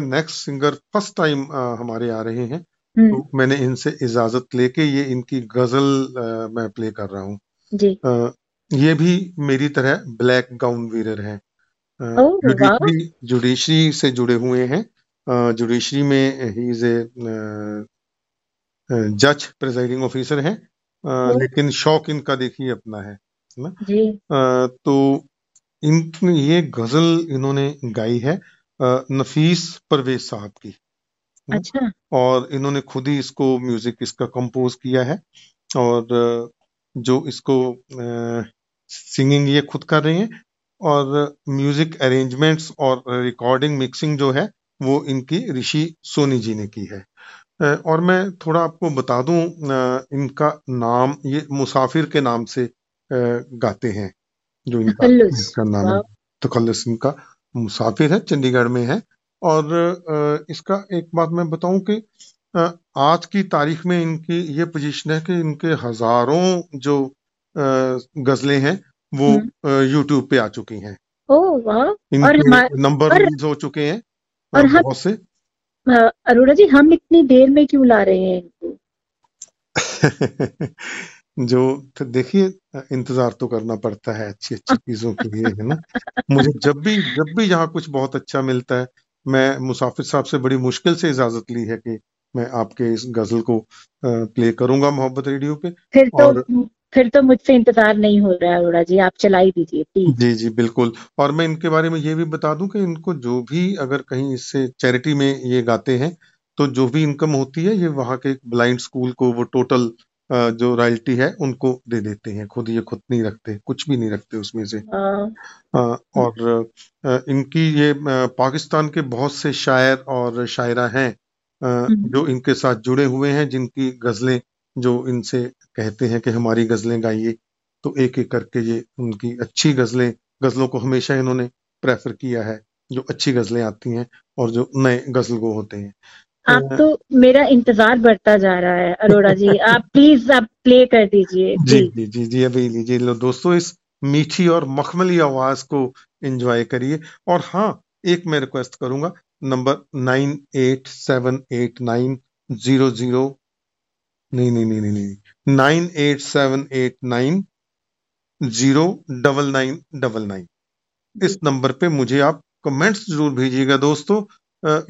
नेक्स्ट सिंगर फ़र्स्ट टाइम हमारे आ रहे हैं हम्म। तो मैंने इनसे इजाज़त लेके ये इनकी गज़ल मैं प्ले कर रहा हूँ। ये भी मेरी तरह ब्लैक गाउन वीरर है। जुडिशरी जुडिशरी से जुड़े हुए हैं। जुडिशरी में ही इज़ ए जज प्रिजाइडिंग ऑफिसर है। लेकिन शौक इनका देखिए अपना है ना? तो इन ये गज़ल इन्होंने गाई है नफीस परवेज साहब की अच्छा। और इन्होंने खुद ही इसको म्यूज़िक इसका कंपोज किया है और जो इसको सिंगिंग ये खुद कर रहे हैं और म्यूज़िक अरेंजमेंट्स और रिकॉर्डिंग मिक्सिंग जो है वो इनकी ऋषि सोनी जी ने की है। और मैं थोड़ा आपको बता दूँ इनका नाम ये मुसाफिर के नाम से गाते हैं जो इनका इनका नाम है। तखल्लस इनका मुसाफिर है चंडीगढ़ में है। और इसका एक बात मैं बताऊँ कि आज की तारीख में इनकी ये पोजीशन है कि इनके हज़ारों जो गजलें हैं वो यूट्यूब पे आ चुकी हैं। ओह वाह। इनके नंबर रिलीज़ हो चुके हैं और बहुत से। अरोड़ा जी हम इतनी देर में क्यों ला रहे हैं इनको? जो तो देखिए इंतज़ार तो करना पड़ता है अच्छी अच्छी चीज़ों के लिए है ना? मुझे जब भी जब भी यहाँ कुछ बहुत अच्छा मिलता है मैं मुसाफिर साहब से बड़ी मुश्किल से इजाज़त ली है कि मैं आपके इस गज़ल को प्ले करूँगा मोहब्बत रेडियो पे फिर तो और फिर तो मुझसे इंतज़ार नहीं हो रहा है अरोड़ा जी आप चलाई दीजिए प्लीज़ जी जी बिल्कुल और मैं इनके बारे में ये भी बता दूँ कि इनको जो भी अगर कहीं इससे चैरिटी में ये गाते हैं तो जो भी इनकम होती है ये वहाँ के ब्लाइंड स्कूल को वो टोटल जो रॉयल्टी है उनको दे देते हैं खुद ये खुद नहीं रखते कुछ भी नहीं रखते उसमें से हाँ। और इनकी ये पाकिस्तान के बहुत से शायर और शायरा हैं हम्म। जो इनके साथ जुड़े हुए हैं जिनकी गजलें जो इनसे कहते हैं कि हमारी गजलें गाइए। तो एक एक करके ये उनकी अच्छी गजलें गजलों को हमेशा इन्होंने प्रेफर किया है जो अच्छी गजलें आती हैं और जो नए गज़ल गो होते हैं। आप तो मेरा इंतज़ार बढ़ता जा रहा है अरोड़ा जी। आप प्लीज़ आप प्ले कर दीजिए जी जी जी जी अभी लीजिए। लो दोस्तों इस मीठी और मखमली आवाज़ को एंजॉय करिए। और हाँ एक मैं रिक्वेस्ट करूँगा number nine eight seven eight nine zero zero नहीं नहीं नहीं नहीं नहीं। Nine eight seven eight nine zero double nine double nine. इस नंबर पे मुझे आप कमेंट्स ज़रूर भेजिएगा दोस्तों।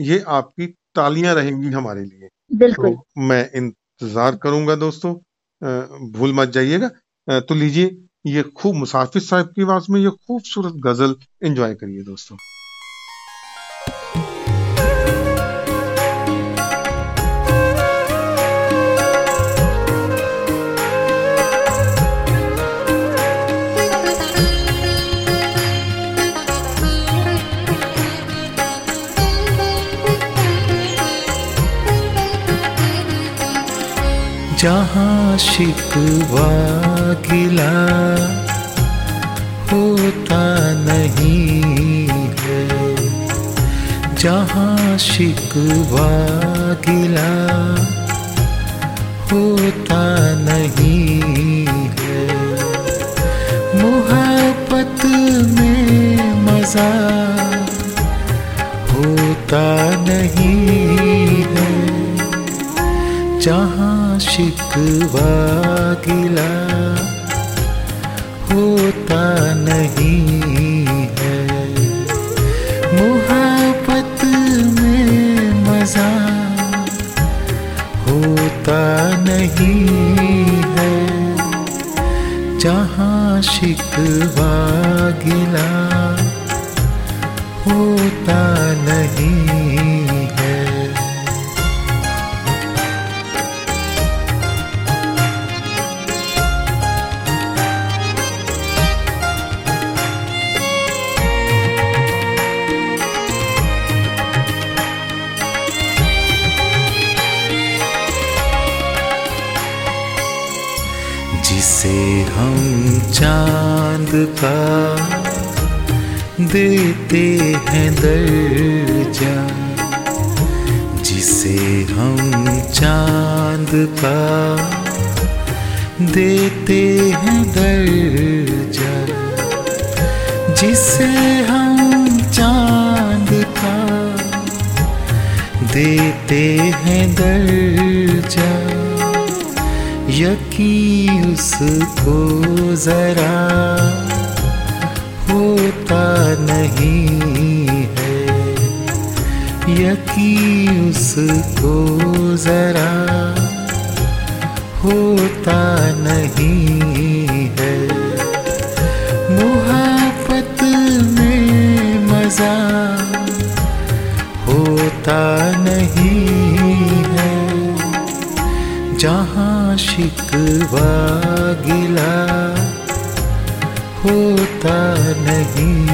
ये आपकी तालियाँ रहेंगी हमारे लिए। बिल्कुल। तो मैं इंतज़ार करूँगा दोस्तों। भूल मत जाइएगा। तो लीजिए ये खूब मुसाफिर साहब की आवाज़ में ये खूबसूरत गज़ल एंजॉय करिए दोस्तों। शिकवा गिला होता नहीं है। जहाँ शिकवा गिला होता नहीं है। मोहब्बत में मज़ा होता नहीं है। जहाँ शिकवा गिला होता नहीं है। मोहब्बत में मज़ा होता नहीं है। जहाँ शिकवा होता नहीं चाँद का देते हैं दर्जा, जिसे हम चाँद का देते हैं दर्जा, जिसे हम चाँद का देते हैं दर्जा। यकीन उसको जरा। होता नहीं है यकीन उसको जरा। होता नहीं गिला होता नहीं।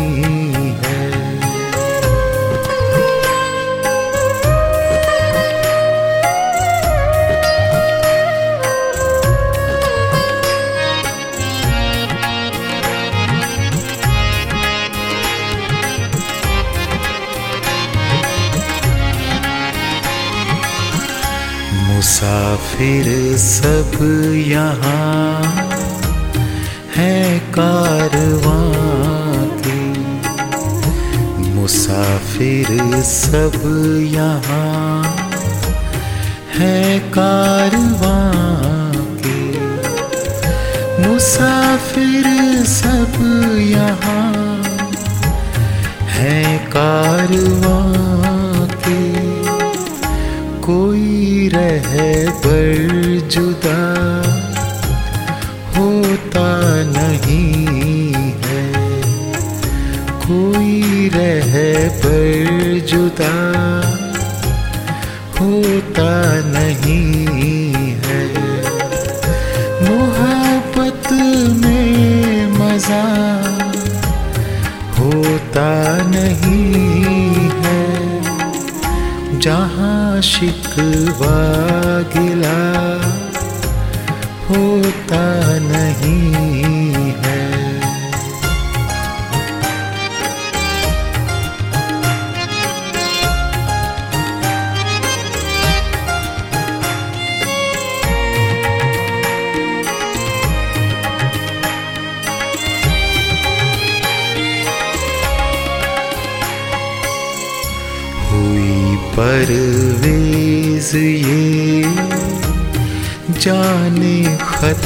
यहाँ है कारवां मुसाफिर सब यहाँ है कारवां के मुसाफिर सब यहाँ है कारवां के कोई रह पर जुदा रह पर जुदा होता नहीं है। मोहब्बत में मज़ा होता नहीं है। जहाँ शिकवा गिला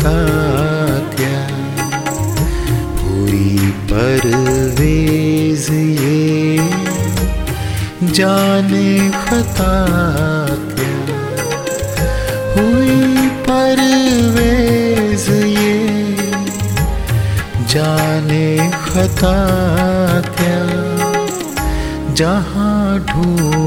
क्या हुई परवेज ये जाने खता हुई परवेज ये जाने खता क्या। जहाँ ढूंढा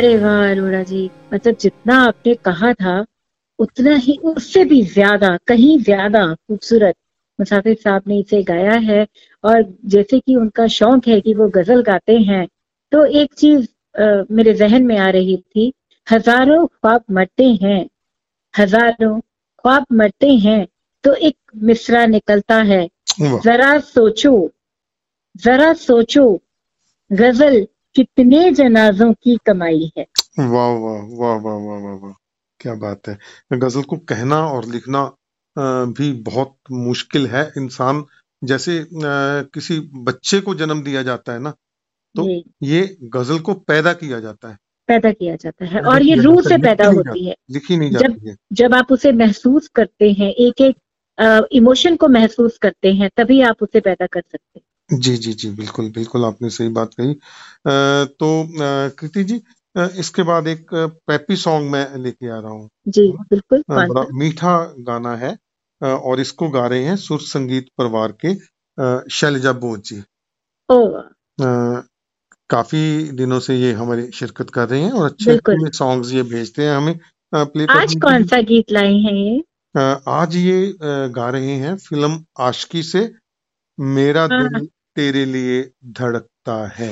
अरे वाह अरोड़ा जी। मतलब जितना आपने कहा था उतना ही उससे भी ज़्यादा कहीं ज़्यादा खूबसूरत मुसाफिर साहब ने इसे गाया है। और जैसे कि उनका शौक है कि वो गज़ल गाते हैं तो एक चीज़ मेरे जहन में आ रही थी। हज़ारों ख्वाब मरते हैं हज़ारों ख्वाब मरते हैं तो एक मिसरा निकलता है। जरा सोचो जरा सोचो गज़ल कितने जनाजों की कमाई है। वाह वाह वाह वाह वाह वाह वाह क्या बात है। गज़ल को कहना और लिखना अ, भी बहुत मुश्किल है। इंसान जैसे अ, किसी बच्चे को जन्म दिया जाता है ना तो ये ये गज़ल को पैदा किया जाता है। पैदा किया जाता है पैदा और ये किया रूह जाता से पैदा लिखी नहीं होती है। लिखी नहीं जब जाती है। जब आप उसे महसूस करते हैं एक एक इमोशन को महसूस करते हैं तभी आप उसे पैदा कर सकते हैं। जी जी जी बिल्कुल बिल्कुल आपने सही बात कही। अ, तो अ, कृति जी अ, इसके बाद एक पैपी सॉन्ग मैं लेके आ रहा हूँ। जी बिल्कुल अ, कौन बड़ा सा। मीठा गाना है अ, और इसको गा रहे हैं सुर संगीत परिवार के अ, शैलजा बोध जी। ओ। अ, काफ़ी दिनों से ये हमारी शिरकत कर रहे हैं और अच्छे बिल्कुल। अच्छे सॉन्ग्स ये भेजते हैं हमें। प्ले आज करने के कौन लिए सा गीत लाए हैं ये? अ, आज ये अ, गा रहे हैं फ़िल्म आशिकी से मेरा हाँ। दिल तेरे लिए धड़कता है।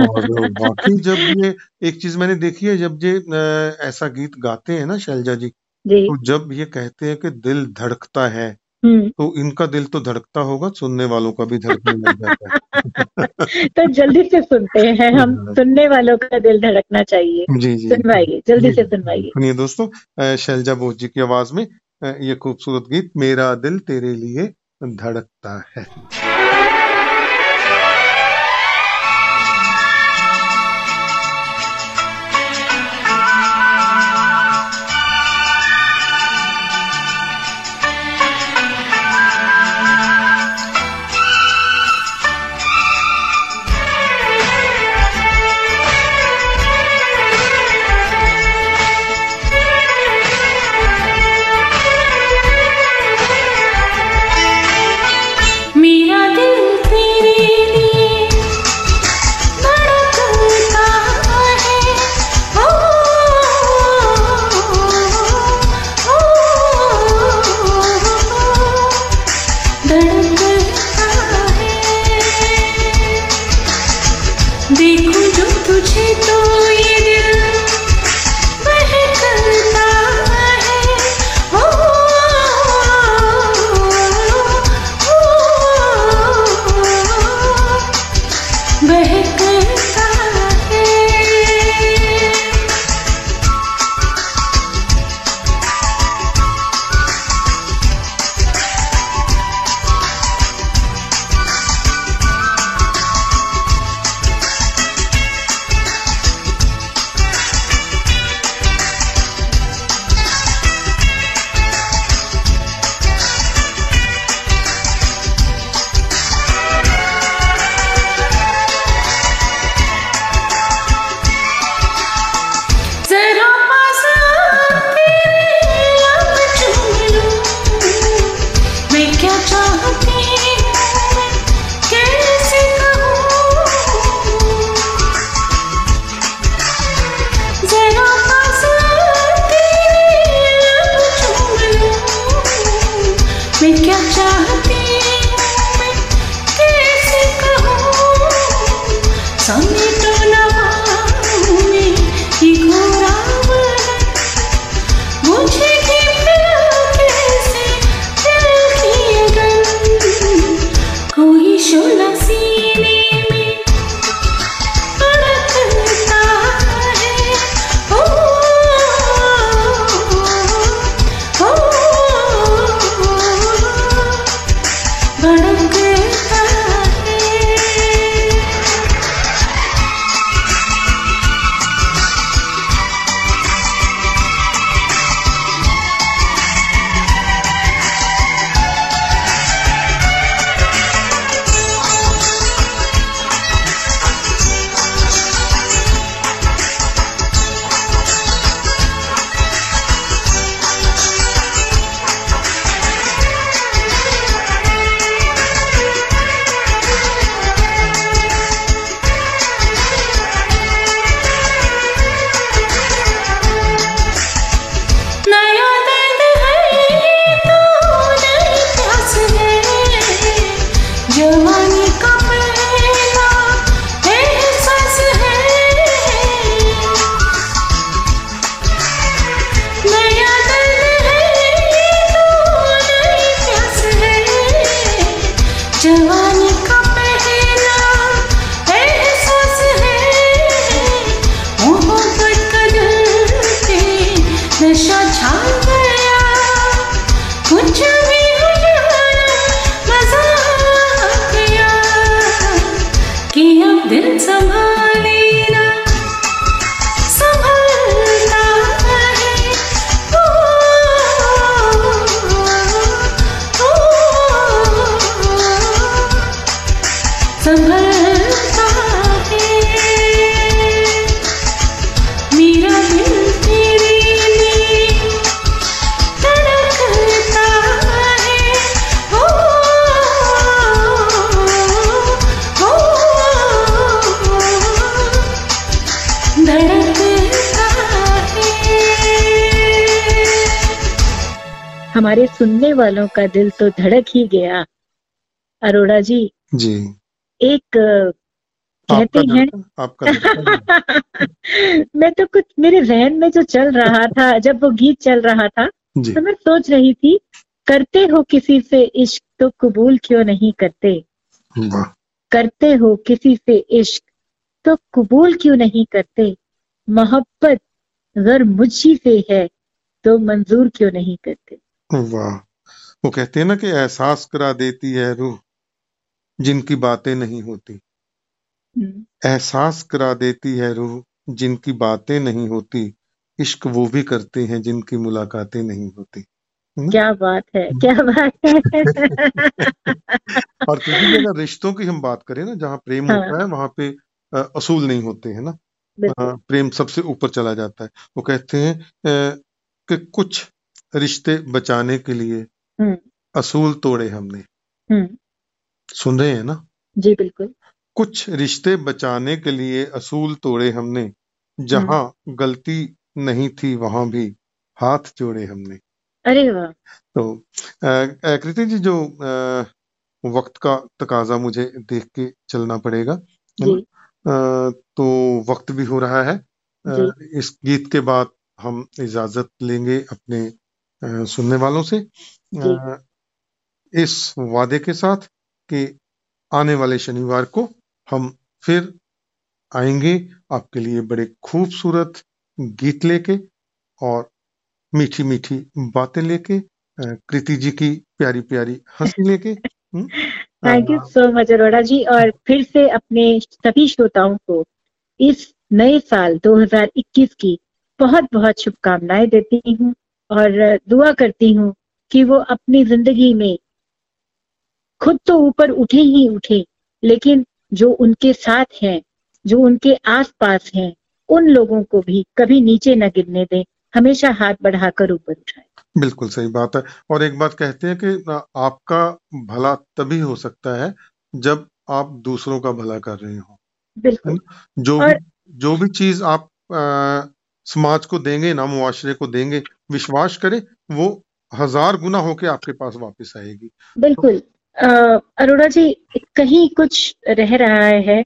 और वाकई जब ये एक चीज़ मैंने देखी है जब ये अ, ऐसा गीत गाते हैं ना शैलजा जी जी। तो जब ये कहते हैं कि दिल धड़कता है हम्म। तो इनका दिल तो धड़कता होगा सुनने वालों का भी धड़कने लग जाता है। तो जल्दी से सुनते हैं हम सुनने वालों का दिल धड़कना चाहिए। जी जी। सुनवाइए जल्दी जी। से सुनवाइए। सुनिए दोस्तों अ, शैलजा बोस जी की आवाज़ में अ, ये खूबसूरत गीत मेरा दिल तेरे लिए धड़कता है। वालों का दिल तो धड़क ही गया। अरोड़ा जी जी। एक कहते हैं आपका धड़कन मैं तो कुछ मेरे जहन में जो चल रहा था जब वो गीत चल रहा था तो मैं सोच रही थी करते हो किसी से इश्क तो कबूल क्यों नहीं करते? करते हो किसी से इश्क तो कबूल क्यों नहीं करते? मोहब्बत अगर मुझी से है तो मंजूर क्यों नहीं करते? वाह। वो कहते हैं ना कि एहसास करा देती है रूह जिनकी बातें नहीं होती। हम्म, एहसास करा देती है रूह जिनकी बातें नहीं होती। इश्क वो भी करते हैं जिनकी मुलाकातें नहीं होती। क्या बात है क्या बात है। और क्योंकि अगर रिश्तों की हम बात करें ना जहाँ प्रेम हाँ। होता है वहाँ पे असूल नहीं होते हैं ना? प्रेम सबसे ऊपर चला जाता है। वो कहते हैं कि कुछ रिश्ते बचाने के लिए असूल तोड़े हमने। हम्म। सुन रहे हैं ना? जी बिल्कुल। कुछ रिश्ते बचाने के लिए असूल तोड़े हमने जहाँ गलती नहीं थी वहाँ भी हाथ जोड़े हमने। अरे वाह! तो कृति जी जो अ, वक्त का तकाजा मुझे देख के चलना पड़ेगा जी। अ, तो वक्त भी हो रहा है। जी। इस गीत के बाद हम इजाज़त लेंगे अपने सुनने वालों से इस वादे के साथ कि आने वाले शनिवार को हम फिर आएँगे आपके लिए बड़े खूबसूरत गीत लेके और मीठी मीठी बातें लेके कृति जी की प्यारी प्यारी हँसी लेके thank you so much Arora ji. और फिर से अपने सभी श्रोताओं को इस नए साल 2021 की बहुत बहुत शुभकामनाएँ देती हूँ। और दुआ करती हूँ कि वो अपनी ज़िंदगी में खुद तो ऊपर उठे ही उठे लेकिन जो उनके साथ हैं जो उनके आसपास हैं उन लोगों को भी कभी नीचे न गिरने दें। हमेशा हाथ बढ़ाकर ऊपर उठाएँ। बिल्कुल सही बात है। और एक बात कहते हैं कि आपका भला तभी हो सकता है जब आप दूसरों का भला कर रहे हो। बिल्कुल। जो भी और जो भी चीज़ आप समाज को देंगे ना मुआशरे को देंगे, विश्वास करें, वो हज़ार गुना होके आपके पास वापस आएगी। बिल्कुल। अरोड़ा जी, कहीं कुछ रह रहा है?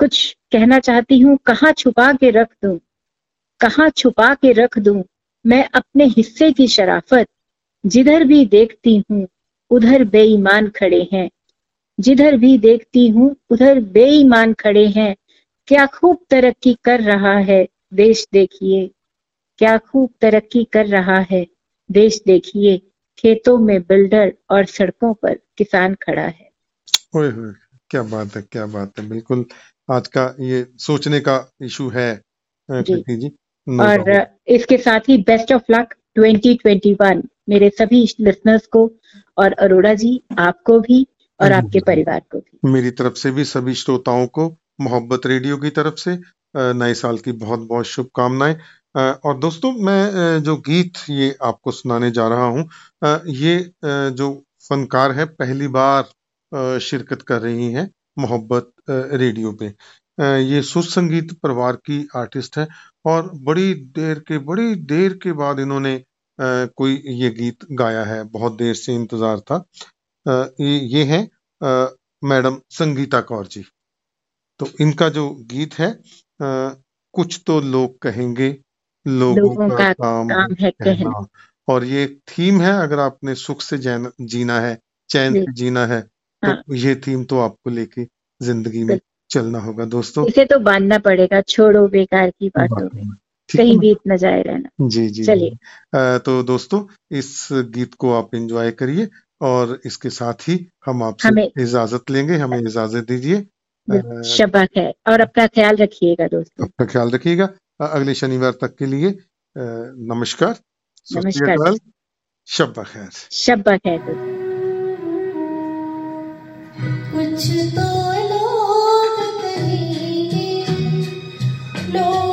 कुछ कहना चाहती हूँ, कहाँ छुपा के रख दू? कहाँ छुपा के रख दू? मैं अपने हिस्से की शराफत जिधर भी देखती हूँ, उधर बेईमान खड़े हैं। जिधर भी देखती हूँ, उधर बेईमान खड़े हैं। क्या खूब तरक्की कर रहा है? देश देखिए क्या खूब तरक्की कर रहा है। देश देखिए खेतों में बिल्डर और सड़कों पर किसान खड़ा है। ओए होए क्या बात है क्या बात है। बिल्कुल आज का ये सोचने का इशू है जी। जी। और इसके साथ ही बेस्ट ऑफ़ लक 2021 मेरे सभी लिसनर्स को और अरोड़ा जी आपको भी और आपके परिवार को भी। मेरी तरफ़ से भी सभी श्रोताओं को मोहब्बत रेडियो की तरफ़ से नए साल की बहुत बहुत शुभकामनाएँ। और दोस्तों, मैं जो गीत ये आपको सुनाने जा रहा हूँ ये जो फनकार है, पहली बार शिरकत कर रही हैं मोहब्बत रेडियो पे। ये सुर संगीत परिवार की आर्टिस्ट है और बड़ी देर के, बड़ी देर के बाद इन्होंने कोई ये गीत गाया है, बहुत देर से इंतज़ार था। ये है मैडम संगीता कौर जी। तो इनका जो गीत है कुछ तो लोग कहेंगे लोगों लोगों का का काम काम है है कहना। कहना और ये एक थीम है अगर आपने सुख से जैन- जीना है चैन से जीना है तो हाँ। ये थीम तो आपको लेके ज़िंदगी में चलना होगा दोस्तों। इसे तो बांधना पड़ेगा छोड़ो बेकार की बातों में। कहीं बीत न जाए रहना। जी जी चलिए। तो दोस्तों इस गीत को आप एंजॉय करिए और इसके साथ ही हम आपसे इजाज़त लेंगे हमें इजाज़त दीजिए। अ, है। और अपना ख्याल रखिएगा दोस्तों। अपना ख्याल रखिएगा। अगले शनिवार तक के लिए नमस्कार। नमस्कार। शब शब्बा खैर। शब खैर। कुछ तो लोग कहेंगे लोगों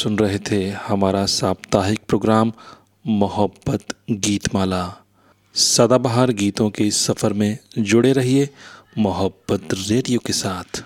सुन रहे थे हमारा साप्ताहिक प्रोग्राम मोहब्बत गीतमाला। सदाबहार गीतों के इस सफ़र में जुड़े रहिए मोहब्बत रेडियो के साथ।